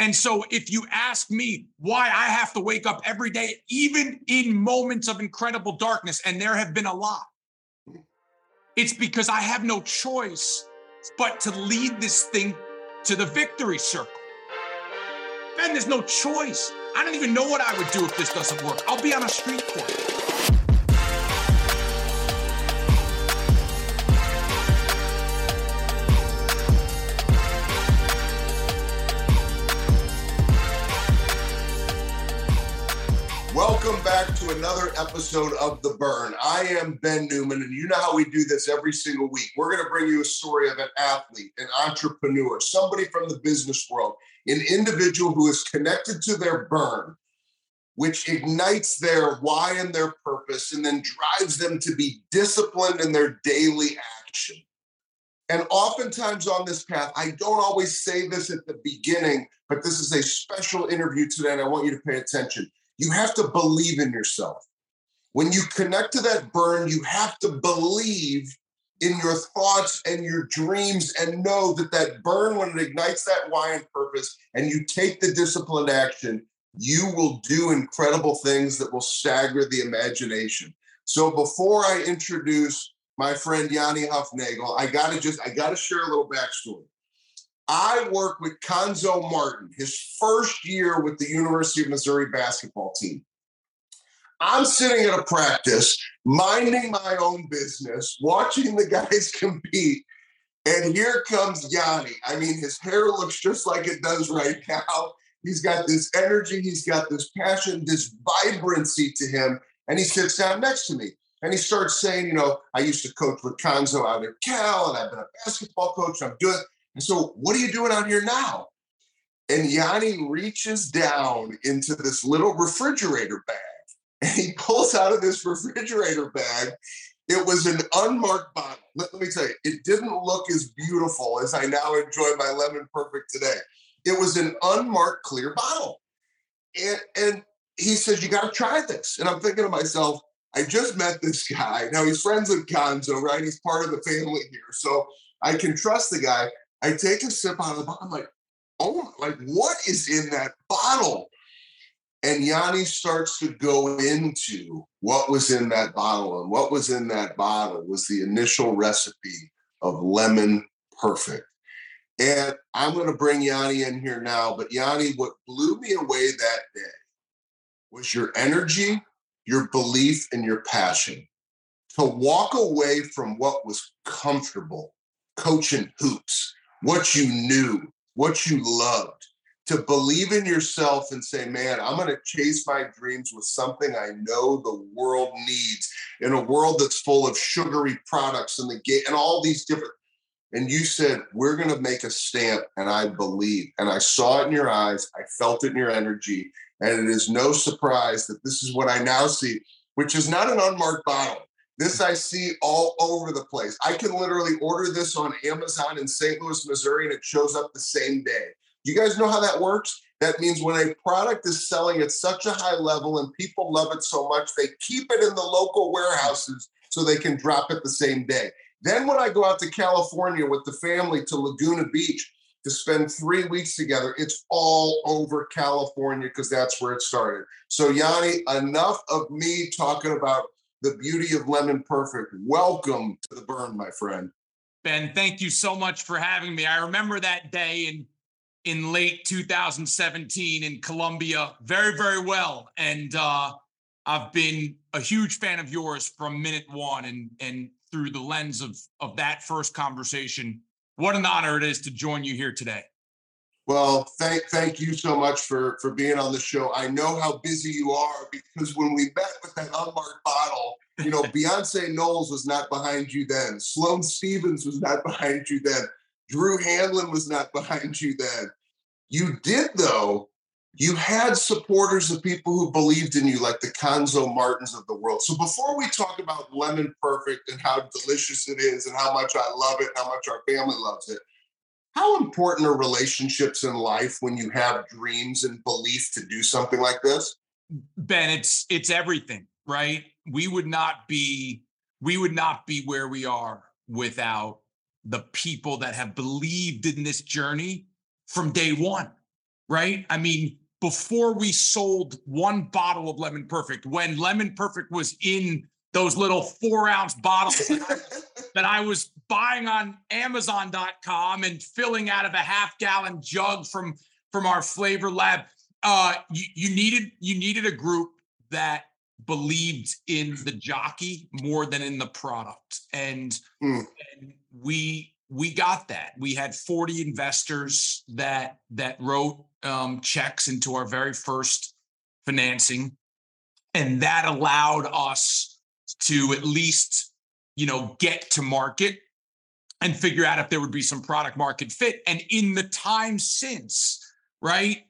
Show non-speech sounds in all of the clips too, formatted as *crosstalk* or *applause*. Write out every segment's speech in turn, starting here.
And so if you ask me why I have to wake up every day, even in moments of incredible darkness, and there have been a lot, it's because I have no choice but to lead this thing to the victory circle. Ben, there's no choice. I don't even know what I would do if this doesn't work. I'll be on a street corner. Welcome back to another episode of The Burn. I am Ben Newman, and you know how we do this every single week. We're going to bring you a story of an athlete, an entrepreneur, somebody from the business world, an individual who is connected to their burn, which ignites their why and their purpose, and then drives them to be disciplined in their daily action. And oftentimes on this path, I don't always say this at the beginning, but this is a special interview today, and I want you to pay attention you have to believe in yourself. When you connect to that burn, you have to believe in your thoughts and your dreams and know that that burn, when it ignites that why and purpose, and you take the disciplined action, you will do incredible things that will stagger the imagination. So before I introduce my friend Yanni Hufnagel, I gotta just I gotta share a little backstory. I worked with Cuonzo Martin, his first year with the University of Missouri basketball team. I'm sitting at a practice, minding my own business, watching the *laughs* guys compete. And here comes Yanni. I mean, his hair looks just like it does right *laughs* now. He's got this energy, he's got this passion, this vibrancy to him. And he sits down next to me and he starts saying, You know, I used to coach with Cuonzo out at Cal, and I've been a basketball coach. I'm doing and so, what are you doing out here now? And Yanni reaches down into this little refrigerator bag *laughs* and he pulls out of this refrigerator bag. It was an unmarked bottle. Let, let me tell you, it didn't look as beautiful as I now enjoy my lemon perfect today. It was an unmarked clear bottle. And, and he says, You got to try this. And I'm thinking to myself, I just met this guy. Now he's friends with Cuonzo, right? He's part of the family here. So I can trust the guy. I take a sip out of the bottle. I'm like, oh, like what is in that bottle? And Yanni starts to go into what was in that bottle. And what was in that bottle was the initial recipe of lemon perfect. And I'm going to bring Yanni in here now. But Yanni, what blew me away that day was your energy, your belief, and your passion to walk away from what was comfortable, coaching hoops, what you knew, what you loved, to believe in yourself and say, man, I'm going to chase my dreams with something I know the world needs in a world that's full of sugary products and the gate and all these different. And you said, we're going to make a stamp. And I believe. And I saw it in your eyes. I felt it in your energy. And it is no surprise that this is what I now see, which is not an unmarked bottle. This I see all over the place. I can literally order this on Amazon in St. Louis, Missouri, and it shows up the same day. You guys know how that works? That means when a product is selling at such a high level and people love it so much, they keep it in the local warehouses so they can drop it the same day. Then, when I go out to California with the family to Laguna Beach to spend three weeks together, it's all over California because that's where it started. So, Yanni, enough of me talking about the beauty of Lemon Perfect. Welcome to the burn, my friend. Ben, thank you so much for having me. I remember that day in in late 2017 in Columbia very, very well. And uh, I've been a huge fan of yours from minute one and and through the lens of of that first conversation. What an honor it is to join you here today. Well, thank thank you so much for for being on the show. I know how busy you are because when we met with that unmarked bottle, you know, *laughs* Beyonce Knowles was not behind you then. Sloane Stephens was not behind you then. Drew Hanlen was not behind you then. You did though. You had supporters of people who believed in you, like the Cuonzo Martins of the world. So before we talk about Lemon Perfect and how delicious it is and how much I love it, how much our family loves it, how important are relationships in life when you have dreams and belief to do something like this? Ben, it's it's everything, right? We would not be we would not be where we are without the people that have believed in this journey from day one. right? I mean, before we sold one bottle of Lemon Perfect, when Lemon Perfect was in those little four ounce bottles *laughs* that I was buying on Amazon.com and filling out of a half gallon jug from from our flavor lab. Uh, you, you needed you needed a group that believed in the jockey more than in the product, and, mm. and we we got that. We had 40 investors that that wrote um, checks into our very first financing, and that allowed us to at least you know get to market and figure out if there would be some product market fit. And in the time since, right,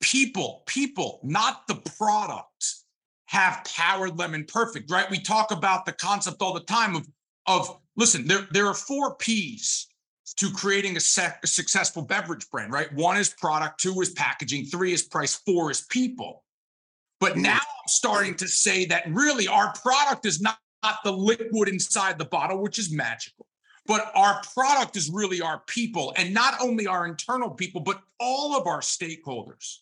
people, people, not the product, have powered lemon perfect, right? We talk about the concept all the time of of listen, there, there are four P's to creating a, sec, a successful beverage brand, right? One is product, two is packaging, three is price, four is people. But mm. now I'm starting to say that really our product is not, not the liquid inside the bottle, which is magical. But our product is really our people, and not only our internal people, but all of our stakeholders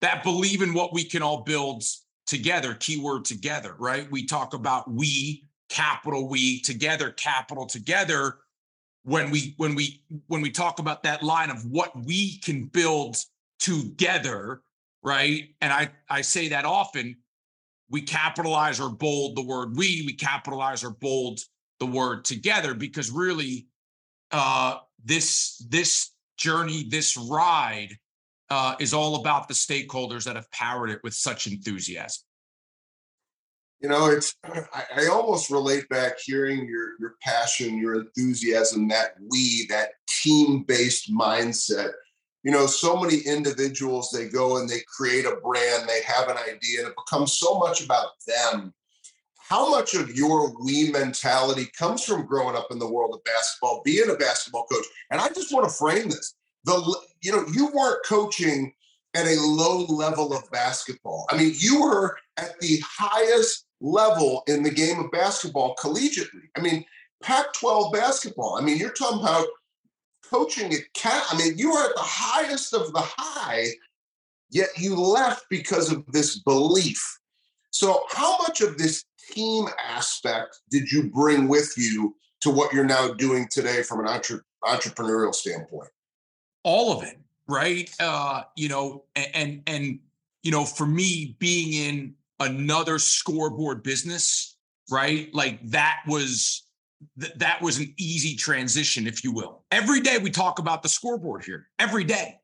that believe in what we can all build together. Keyword together, right? We talk about we capital we together capital together when we when we when we talk about that line of what we can build together right and i i say that often we capitalize or bold the word we we capitalize or bold the word together because really uh this this journey this ride uh is all about the stakeholders that have powered it with such enthusiasm. You know it's *clears throat* I, I, almost relate back hearing your your passion your enthusiasm that we that team-based mindset. You know so many individuals they go and they create a brand they have an idea and it becomes so much about them how much of your we mentality comes from growing up in the world of basketball being a basketball coach and i just want to frame this the you know you weren't coaching at a low level of basketball i mean you were at the highest level in the game of basketball collegiately. I mean, Pac 12 basketball. I mean, you're talking about coaching at Cal. I mean, you were at the highest of the high, yet you left because of this belief. So, how much of this team aspect did you bring with you to what you're now doing today from an entre- entrepreneurial standpoint? All of it, right? Uh, you know, and, and you know, for me, being in another scoreboard business, right? Like that was th- that was an easy transition, if you will. Every day we talk about the scoreboard here. Every day.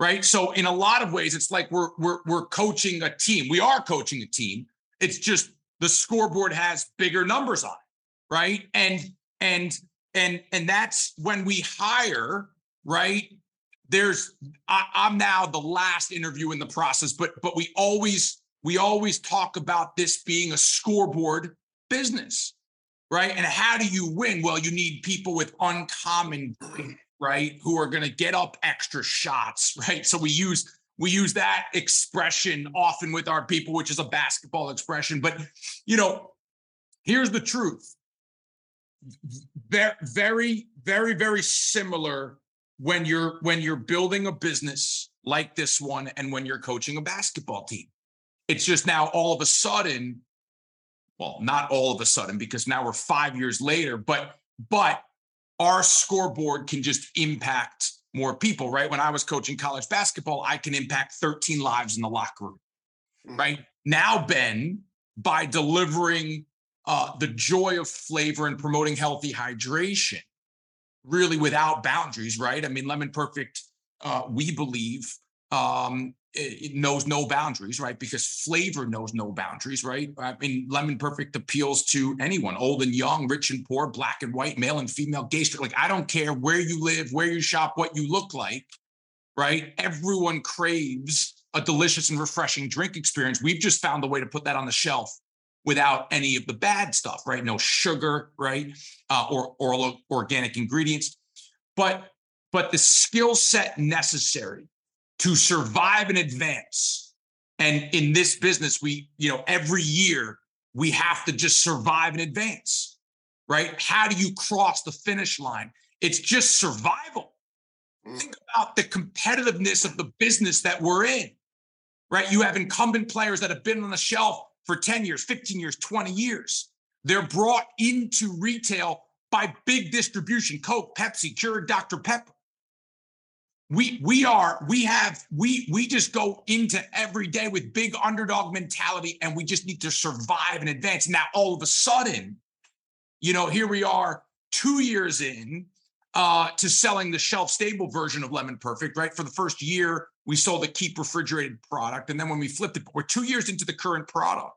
Right. So in a lot of ways, it's like we're we're we're coaching a team. We are coaching a team. It's just the scoreboard has bigger numbers on it. Right. And and and and that's when we hire, right? There's I, I'm now the last interview in the process, but but we always we always talk about this being a scoreboard business, right? And how do you win? Well, you need people with uncommon, right, who are going to get up extra shots, *laughs* right? So we use we use that expression often with our people, which is a basketball expression. But you know, here's the truth: very, very, very, very similar when you're when you're building a business like this one and when you're coaching a basketball team it's just now all of a sudden, well, not all of a sudden, because now we're five years later, but but our scoreboard can just impact more people, right? When I was coaching college basketball, I can impact 13 lives in the locker room, mm. right? Now, Ben, by delivering uh, the joy of flavor and promoting healthy hydration, really without boundaries, right? I mean, Lemon Perfect, uh, we believe, um, it knows no boundaries, right? Because flavor knows no boundaries, right? I mean, Lemon Perfect appeals to anyone, old and young, rich and poor, black and white, male and female, gay, straight. Like, I don't care where you live, where you shop, what you look like, right? Everyone craves a delicious and refreshing drink experience. We've just found a way to put that on the shelf without any of the bad stuff, right? No sugar, right? Uh, or, or organic ingredients. But but the skill set necessary to survive and advance. And in this business, we, you know, every year we have to just survive and advance, right? How do you cross the finish line? It's just survival, Mm. Think about the competitiveness of the business that we're in, right? You have incumbent players that have been on the shelf for 10 years, 15 years, 20 years. They're brought into retail by big distribution Coke, Pepsi, Keurig, Dr. Pepper. We we are we have we we just go into every day with big underdog mentality and we just need to survive and advance. Now all of a sudden, you know, here we are 2 years in uh, to selling the shelf stable version of Lemon Perfect, right? For the first year, we sold a keep refrigerated product. And then when we flipped it, we're two years into the current product.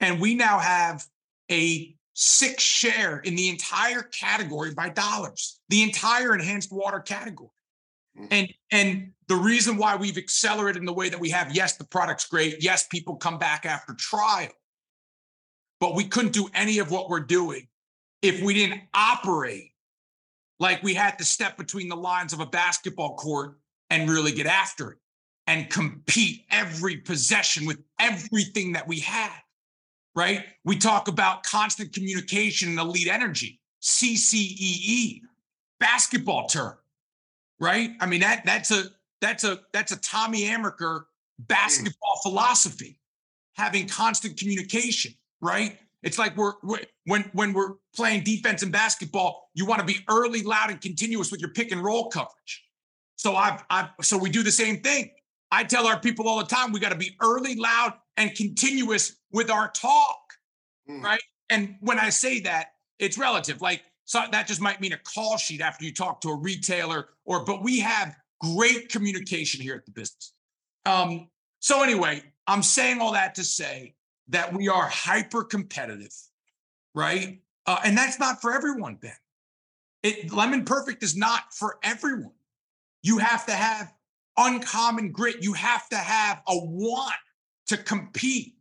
And we now have a six share in the entire category by dollars, the entire enhanced water category. Mm. And and the reason why we've accelerated in the way that we have, yes, the product's great. Yes, people come back after trial. But we couldn't do any of what we're doing if we didn't operate like we had to step between the lines of a basketball court and really get after it and compete every possession with everything that we had right? We talk about constant communication and elite energy, CCEE, basketball term, right? I mean that that's a that's a that's a Tommy Amaker basketball mm. philosophy, having constant communication, right? It's like we're, we're when when we're playing defense in basketball, you want to be early, loud, and continuous with your pick and roll coverage. So I've, I've so we do the same thing. I tell our people all the time, we got to be early, loud, and continuous with our talk, mm. right? And when I say that, it's relative. Like so that just might mean a call sheet after you talk to a retailer, or but we have great communication here at the business. Um, so anyway, I'm saying all that to say that we are hyper competitive, right? Uh, and that's not for everyone, Ben. It, Lemon Perfect is not for everyone. You have to have uncommon grit. You have to have a want to compete.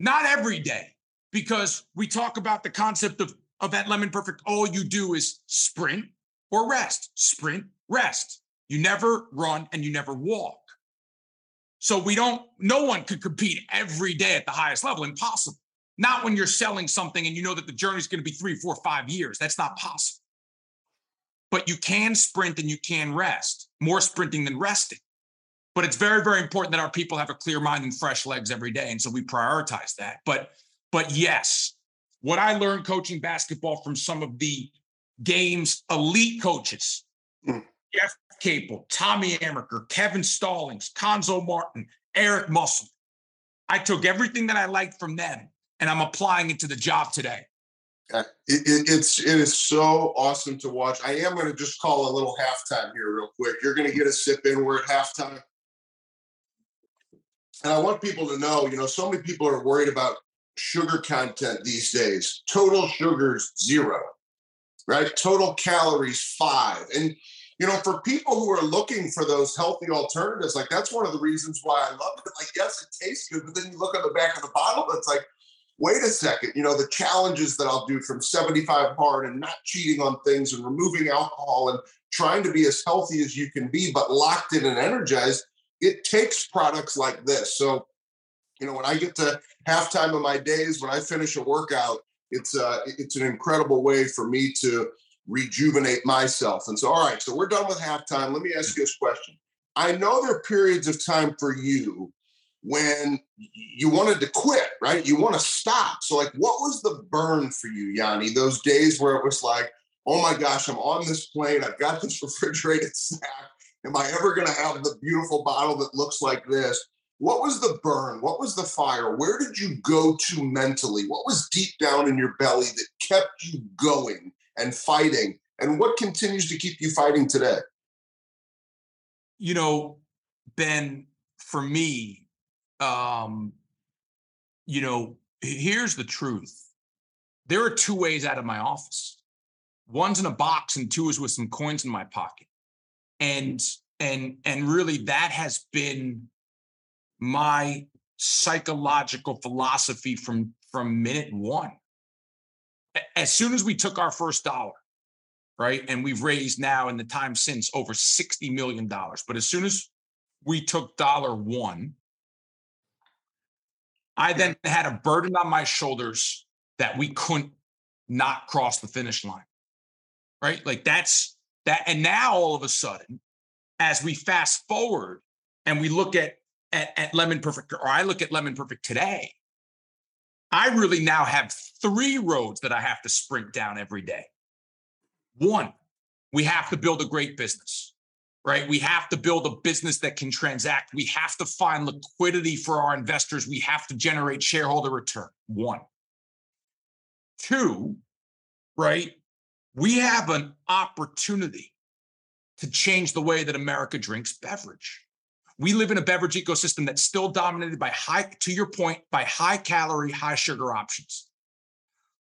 Not every day, because we talk about the concept of, of that lemon perfect. All you do is sprint or rest, sprint, rest. You never run and you never walk. So we don't, no one could compete every day at the highest level. Impossible. Not when you're selling something and you know that the journey is going to be three, four, five years. That's not possible. But you can sprint and you can rest, more sprinting than resting. But it's very, very important that our people have a clear mind and fresh legs every day. And so we prioritize that. But but yes, what I learned coaching basketball from some of the game's elite coaches, mm. Jeff Capel, Tommy Amaker, Kevin Stallings, Cuonzo Martin, Eric Musselman. I took everything that I liked from them and I'm applying it to the job today. It, it, it's it is so awesome to watch. I am going to just call a little halftime here, real quick. You're going to get a sip in. We're at halftime and I want people to know, you know, so many people are worried about sugar content these days. Total sugars zero, right? Total calories five. And you know, for people who are looking for those healthy alternatives, like that's one of the reasons why I love it. Like, yes, it tastes good, but then you look on the back of the bottle, it's like, wait a second, you know, the challenges that I'll do from 75 hard and not cheating on things and removing alcohol and trying to be as healthy as you can be, but locked in and energized it takes products like this. So, you know, when I get to halftime of my days, when I finish a workout, it's uh, it's an incredible way for me to rejuvenate myself. And so, all right, so we're done with halftime. Let me ask you this question. I know there are periods of time for you when you wanted to quit, right? You want to stop. So, like, what was the burn for you, Yanni? Those days where it was like, oh my gosh, I'm on this plane. I've got this *laughs* refrigerated snack. Am I ever going to have the beautiful bottle that looks like this? What was the burn? What was the fire? Where did you go to mentally? What was deep down in your belly that kept you going and fighting? And what continues to keep you fighting today? You know, Ben, for me, um, you know, here's the truth. There are two ways out of my office. One's in a box and two is with some coins in my pocket and and and really that has been my psychological philosophy from from minute one. As soon as we took our first dollar right and we've raised now in the time since over 60 million dollars but as soon as we took dollar one i then had a burden on my shoulders that we couldn't not cross the finish line right? Like that's That and now all of a sudden, as we fast forward and we look at at, at Lemon Perfect, or I look at Lemon Perfect today, I really now have three roads that I have to sprint down every day. One, we have to build a great business, right? We have to build a business that can transact. We have to find liquidity for our investors. We have to generate shareholder return. One. Two, right? We have an opportunity to change the way that America drinks beverage. We live in a beverage ecosystem that's still dominated by high, to your point, by high calorie, high sugar options.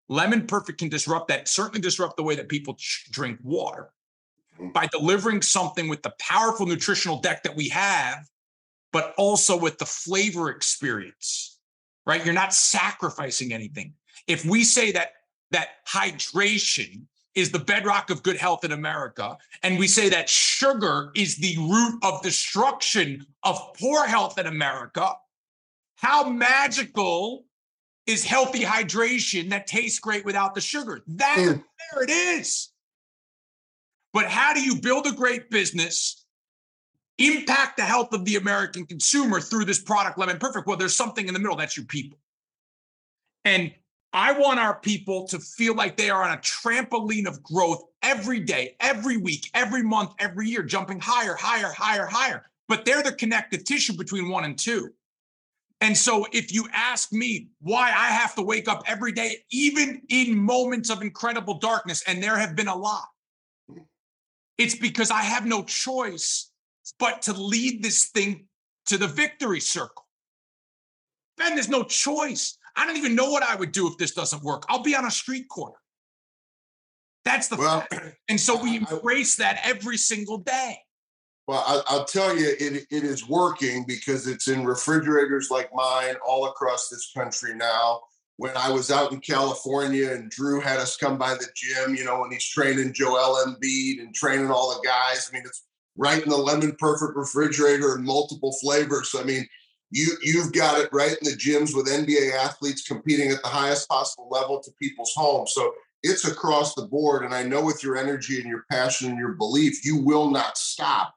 Lemon Perfect can disrupt that, certainly disrupt the way that people ch- drink water mm-hmm. by delivering something with the powerful nutritional deck that we have, but also with the flavor experience, right? You're not sacrificing anything. If we say that that hydration is the bedrock of good health in America. And we say that sugar is the root of destruction of poor health in America. How magical is healthy hydration that tastes great without the sugar? That mm. there it is. But how do you build a great business, impact the health of the American consumer through this product, Lemon Perfect? Well, there's something in the middle. That's your people. And I want our people to feel like they are on a trampoline of growth every day, every week, every month, every year, jumping higher, higher, higher, higher. But they're the connective tissue between one and two. And so, if you ask me why I have to wake up every day, even in moments of incredible darkness, and there have been a lot, it's because I have no choice but to lead this thing to the victory circle. Ben, there's no choice. I don't even know what I would do if this doesn't work. I'll be on a street corner. That's the well, fact. *clears throat* And so we embrace I, that every single day. Well, I, will tell you, it, it is working because it's in refrigerators like mine all across this country now. When I was out in California and Drew had us come by the gym, you know, when he's training Joel Embiid and training all the guys, I mean, it's right in the lemon perfect refrigerator and multiple flavors. So, I mean, you you've got it right in the gyms with NBA athletes competing at the highest possible level to people's homes. So it's across the board. And I know with your energy and your passion and your belief, you will not stop.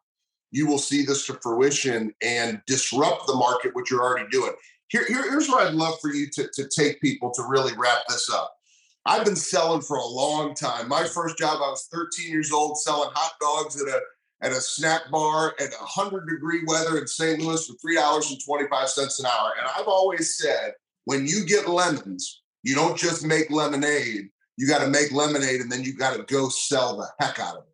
You will see this to fruition and disrupt the market, which you're already doing. Here, here here's where I'd love for you to, to take people to really wrap this up. I've been selling for a long time. My first job, I was 13 years old selling hot dogs at a at a snack bar at 100 degree weather in St. Louis for $3.25 an hour. And I've always said, when you get lemons, you don't just make lemonade, you got to make lemonade and then you got to go sell the heck out of it.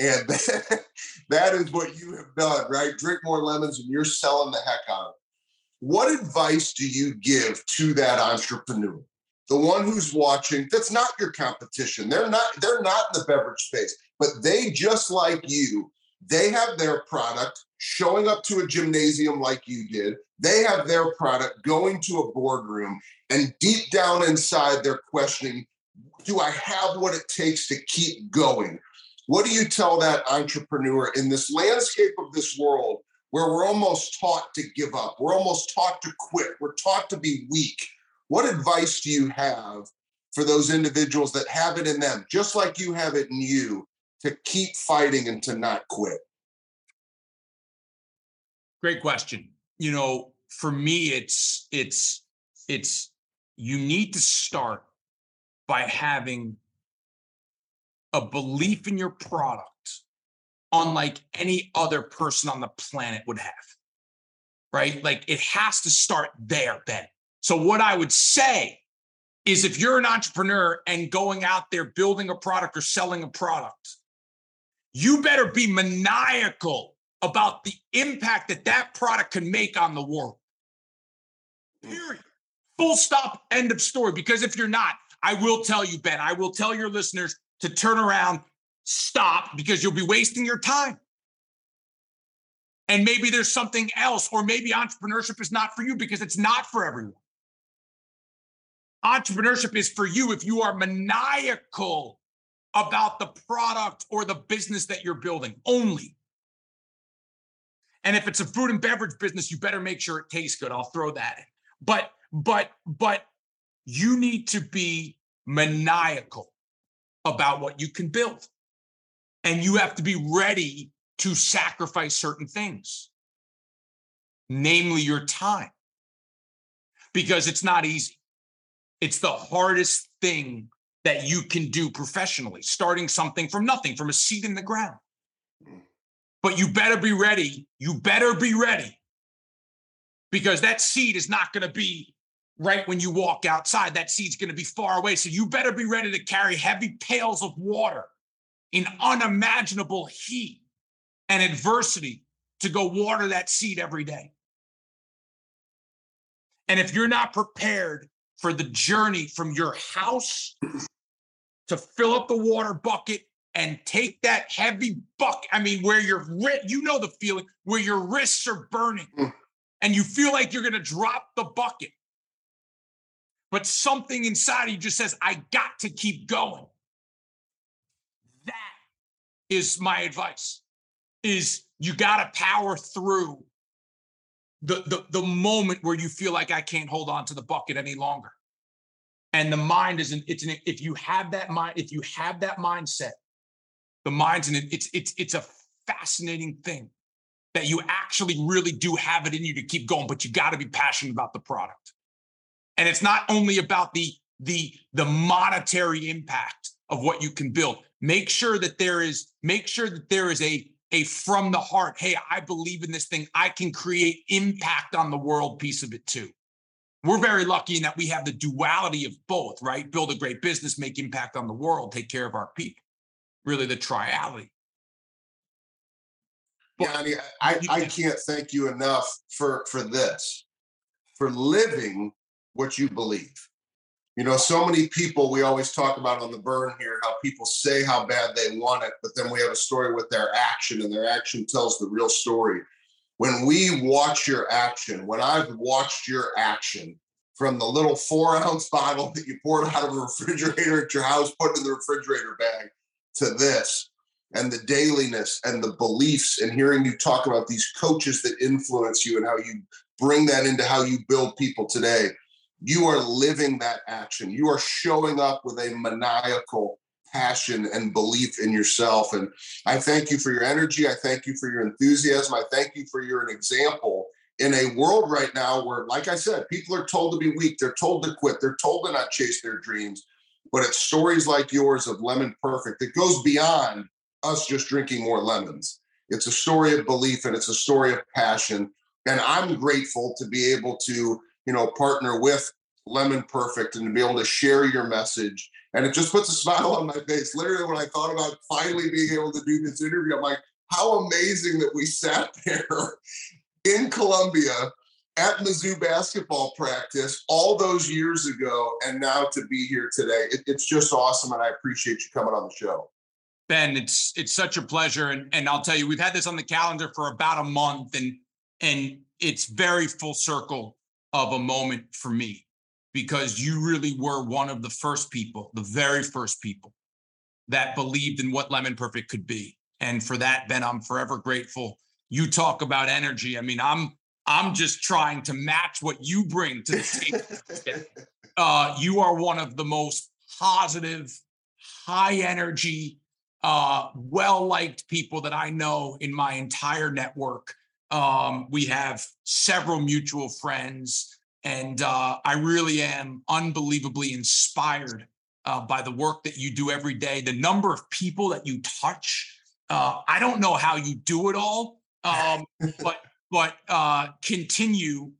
And *laughs* that, is what you have done, right? Drink more lemons and you're selling the heck out of it. What advice do you give to that entrepreneur? The one who's watching, that's not your competition. They're not, they're not in the beverage space, but they just like you they have their product showing up to a gymnasium like you did. They have their product going to a boardroom, and deep down inside, they're questioning Do I have what it takes to keep going? What do you tell that entrepreneur in this landscape of this world where we're almost taught to give up? We're almost taught to quit. We're taught to be weak. What advice do you have for those individuals that have it in them, just like you have it in you, to keep fighting and to not quit? Great question. You know, for me, it's it's it's you need to start by having a belief in your product unlike any other person on the planet would have. Right? Like it has to start there, Ben. So what I would say is if you're an entrepreneur and going out there building a product or selling a product, you better be maniacal about the impact that that product can make on the world. Period. Full stop, end of story. Because if you're not, I will tell you, Ben, I will tell your listeners to turn around, stop, because you'll be wasting your time. And maybe there's something else, or maybe entrepreneurship is not for you because it's not for everyone. Entrepreneurship is for you if you are maniacal about the product or the business that you're building only. And if it's a food and beverage business, you better make sure it tastes good. I'll throw that in. But, but, but you need to be maniacal about what you can build. And you have to be ready to sacrifice certain things, namely your time, because it's not easy. It's the hardest thing that you can do professionally, starting something from nothing, from a seed in the ground. Mm. But you better be ready. You better be ready because that seed is not going to be right when you walk outside. That seed's going to be far away. So you better be ready to carry heavy pails of water in unimaginable heat and adversity to go water that seed every day. And if you're not prepared for the journey from your house to fill up the water bucket and take that heavy buck. I mean, where your you know the feeling where your wrists are burning mm. and you feel like you're gonna drop the bucket. But something inside of you just says, I got to keep going. That is my advice. Is you gotta power through the, the the moment where you feel like I can't hold on to the bucket any longer. And the mind isn't, it's an, if you have that mind, if you have that mindset, the mind's in it, it's it's it's a fascinating thing that you actually really do have it in you to keep going, but you got to be passionate about the product. And it's not only about the the the monetary impact of what you can build. Make sure that there is make sure that there is a a from the heart, hey, I believe in this thing. I can create impact on the world piece of it too. We're very lucky in that we have the duality of both, right? Build a great business, make impact on the world, take care of our people. Really, the triality. Yeah, I mean, I, I can't thank you enough for for this, for living what you believe. You know, so many people we always talk about on the burn here how people say how bad they want it, but then we have a story with their action, and their action tells the real story when we watch your action, when I've watched your action from the little four ounce *laughs* bottle that you poured out of a refrigerator at your house, put in the refrigerator bag, to this, and the dailiness and the beliefs, and hearing you talk about these coaches that influence you and how you bring that into how you build people today, you are living that action. You are showing up with a maniacal passion and belief in yourself. And I thank you for your energy. I thank you for your enthusiasm. I thank you for your example in a world right now where, like I said, people are told to be weak. They're told to quit. They're told to not chase their dreams. But it's stories like yours of Lemon Perfect that goes beyond us just drinking more lemons. It's a story of belief and it's a story of passion. And I'm grateful to be able to, you know, partner with Lemon Perfect and to be able to share your message and it just puts a smile on my face. Literally, when I thought about finally being able to do this interview, I'm like, how amazing that we sat *laughs* there in Columbia at Mizzou basketball practice all those years ago, and now to be here today. It, it's just awesome, and I appreciate you coming on the show. Ben, it's it's such a pleasure, and and I'll tell you, we've had this on the calendar for about a month, and and it's very full circle of a moment for me because you really were one of the first people, the very first people that believed in what Lemon Perfect could be. And for that, Ben, I'm forever grateful. You talk about energy. I mean, I'm I'm just trying to match what you bring to the table. *laughs* uh, you are one of the most positive, high energy, uh, well liked people that I know in my entire network. Um, we have several mutual friends. And uh, I really am unbelievably inspired uh, by the work that you do every day, the number of people that you touch. Uh, I don't know how you do it all, um, *laughs* but but uh, continue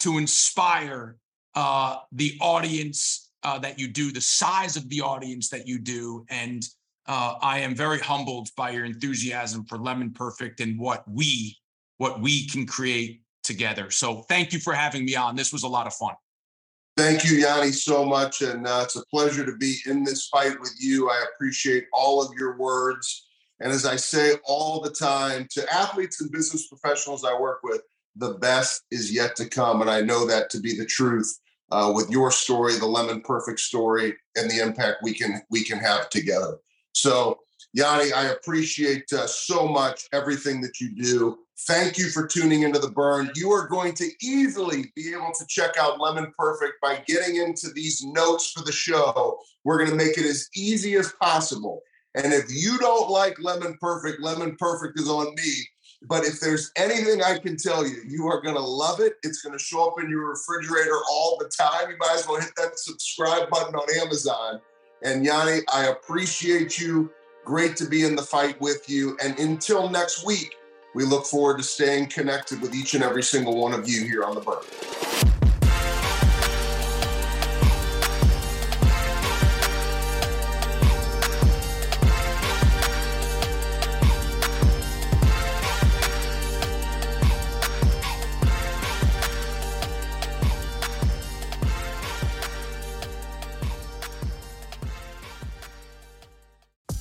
to inspire uh, the audience uh, that you do, the size of the audience that you do, and I am very humbled by your enthusiasm for Lemon Perfect and what we what we can create together. So thank you for having me on. This was a lot of fun. Thank you, Yanni, so much. And uh, it's a pleasure to be in this fight with you. I appreciate all of your words. And as I say all the time to athletes and business professionals I work with, the best is yet to come. And I know that to be the truth uh, with your story, the Lemon Perfect story, and the impact we can we can have together. So, Yanni, I appreciate uh, so much everything that you do. Thank you for tuning into the burn. You are going to easily be able to check out Lemon Perfect by getting into these notes for the show. We're going to make it as easy as possible. And if you don't like Lemon Perfect, Lemon Perfect is on me. But if there's anything I can tell you, you are going to love it. It's going to show up in your refrigerator all the time. You might as well hit that subscribe button on Amazon. And Yanni, I appreciate you. Great to be in the fight with you. And until next week, we look forward to staying connected with each and every single one of you here on the burn.